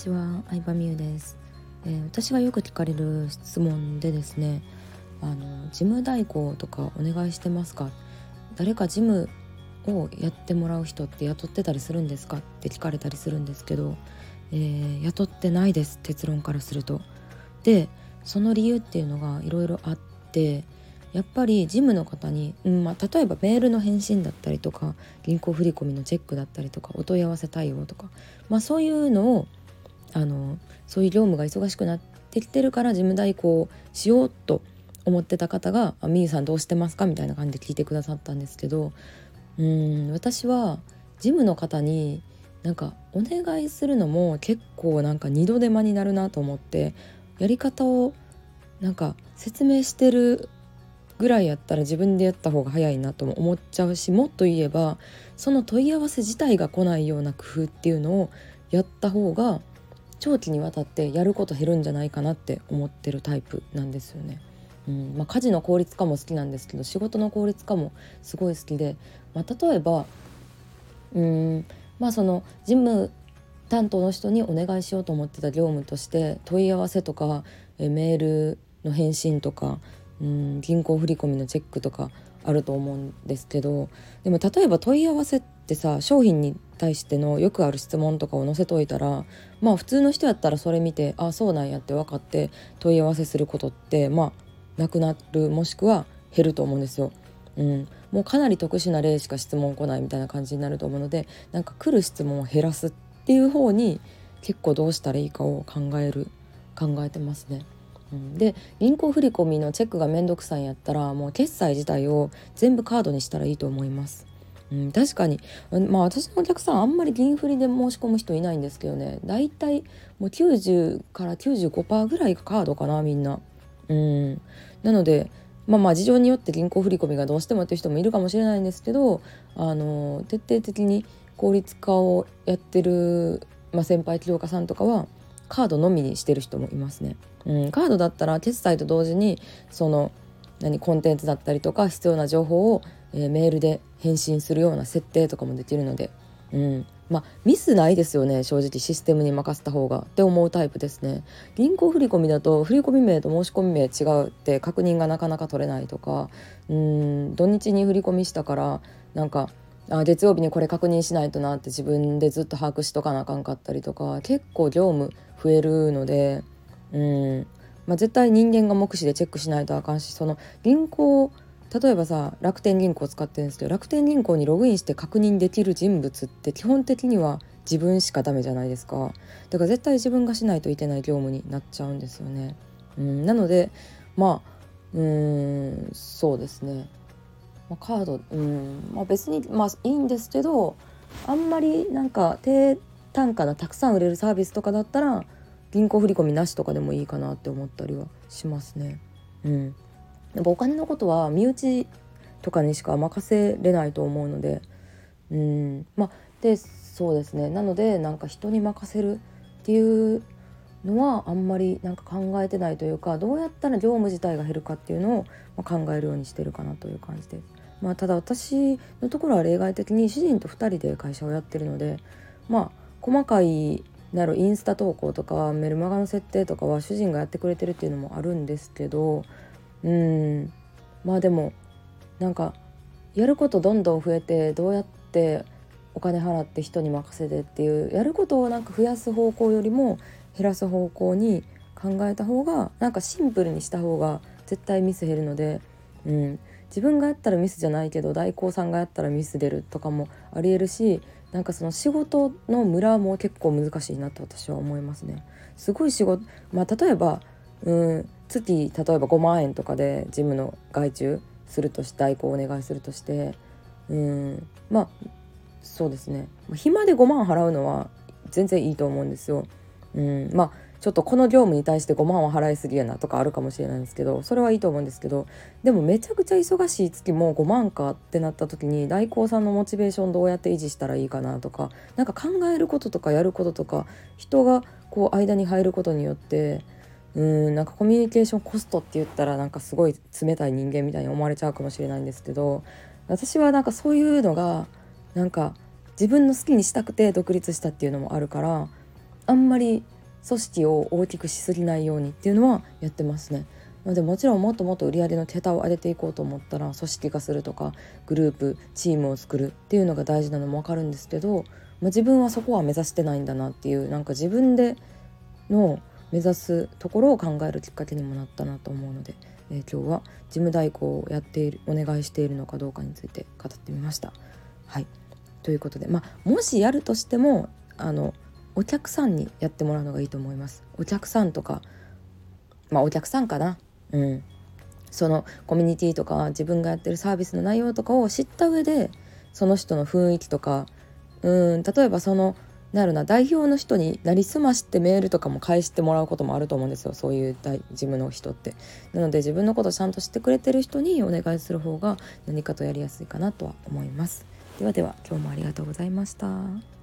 ちは、相葉美優です、えー、私がよく聞かれる質問でですねあの事務代行とかお願いしてますか？誰か事務をやってもらう人って雇ってたりするんですかって聞かれたりするんですけど、えー、雇ってないです結論からすると。でその理由っていうのがいろいろあってやっぱり事務の方に、うんまあ、例えばメールの返信だったりとか銀行振込のチェックだったりとかお問い合わせ対応とか、まあ、そういうのをあのそういう業務が忙しくなってきてるから事務代行しようと思ってた方が「みゆさんどうしてますか?」みたいな感じで聞いてくださったんですけどうん私は事務の方になんかお願いするのも結構なんか二度手間になるなと思ってやり方をなんか説明してるぐらいやったら自分でやった方が早いなとも思っちゃうしもっと言えばその問い合わせ自体が来ないような工夫っていうのをやった方が長期にわたってやること減るんじゃないかなって思ってるタイプなんですよね。うんまあ、家事の効率化も好きなんですけど仕事の効率化もすごい好きで、まあ、例えばうんまあその事務担当の人にお願いしようと思ってた業務として問い合わせとかえメールの返信とかうん銀行振込のチェックとかあると思うんですけどでも例えば問い合わせってさ商品に対してのよくある質問とかを載せといたらまあ普通の人やったらそれ見てあそうなんやって分かって問い合わせすることってまあなくなるもしくは減ると思うんですよ。うん、もうかなり特殊な例しか質問来ないみたいな感じになると思うのでなんか来る質問を減らすっていう方に結構どうしたらいいかを考える考えてますね。で銀行振込のチェックが面倒くさいんやったらもう決済自体を全部カードにしたらいいと思います。うん、確かにまあ私のお客さんあんまり銀振りで申し込む人いないんですけどねだいたいもう90から95%ぐらいがカードかなみんな。うん、なのでまあまあ事情によって銀行振込がどうしてもっていう人もいるかもしれないんですけどあの徹底的に効率化をやってる、まあ、先輩起業家さんとかはカードのみにしてる人もいますね。うん、カードだったら決済と同時にその何コンテンツだったりとか必要な情報を、えー、メールで返信するような設定とかもできるので、うん、まあミスないですよね正直システムに任せた方がって思うタイプですね。銀行振込だと振込名と申し込み名違うって確認がなかなか取れないとかうん土日に振り込みしたからなんかあ月曜日にこれ確認しないとなって自分でずっと把握しとかなあかんかったりとか結構業務増えるのでうん。まあ、絶対人間が目視でチェックしないとあかんしその銀行例えばさ楽天銀行使ってるんですけど楽天銀行にログインして確認できる人物って基本的には自分しかダメじゃないですか。だから絶対自分がしないといけない業務になっちゃうんですよね。うん、なのでまあうんそうですね、まあ、カードうん、まあ、別にまあいいんですけどあんまりなんか低単価なたくさん売れるサービスとかだったら銀行振込なしとかでもいいかなって思ったりはしますね。うん、やっぱお金のことは身内とかにしか任せれないと思うので、うん、まあでそうですねなのでなんか人に任せるっていうのはあんまりなんか考えてないというかどうやったら業務自体が減るかっていうのを考えるようにしてるかなという感じです。まあ、ただ私のところは例外的に主人と2人で会社をやってるのでまあ細かいなるインスタ投稿とかメルマガの設定とかは主人がやってくれてるっていうのもあるんですけどうん。まあでもなんかやることどんどん増えてどうやってお金払って人に任せてっていうやることをなんか増やす方向よりも減らす方向に考えた方がなんかシンプルにした方が絶対ミス減るので、うん、自分がやったらミスじゃないけど代行さんがやったらミス出るとかもありえるしなんかその仕事のムラも結構難しいなと私は思いますね。すごい仕事まあ例えばうん月例えば5万円とかでジムの外注するとし代行お願いするとしてうんまあそうですね暇で5万払うのは全然いいと思うんですよ。うんまあちょっとこの業務に対して5万は払いすぎやなとかあるかもしれないんですけどそれはいいと思うんですけどでもめちゃくちゃ忙しい月も5万かってなった時に代行さんのモチベーションどうやって維持したらいいかなとか何か考えることとかやることとか人がこう間に入ることによってうんなんかコミュニケーションコストって言ったらなんかすごい冷たい人間みたいに思われちゃうかもしれないんですけど私はなんかそういうのがなんか自分の好きにしたくて独立したっていうのもあるからあんまり組織を大きくしすぎないようにっていうのはやってますね。なのでもちろんもっともっと売り上げの桁を上げていこうと思ったら組織化するとかグループチームを作るっていうのが大事なのも分かるんですけど、まあ、自分はそこは目指してないんだなっていうなんか自分での目指すところを考えるきっかけにもなったなと思うので、えー、今日は事務代行をやっているお願いしているのかどうかについて語ってみました。はいということで、まあ、もしやるとしてもあのお客さんにやってもらうのがいいと思います。お客さんとかまあお客さんかな。うん。そのコミュニティとか自分がやってるサービスの内容とかを知った上でその人の雰囲気とかうん例えばそのなるな代表の人になりすましてメールとかも返してもらうこともあると思うんですよそういう事務の人ってなので自分のことちゃんと知ってくれてる人にお願いする方が何かとやりやすいかなとは思いますではでは今日もありがとうございました。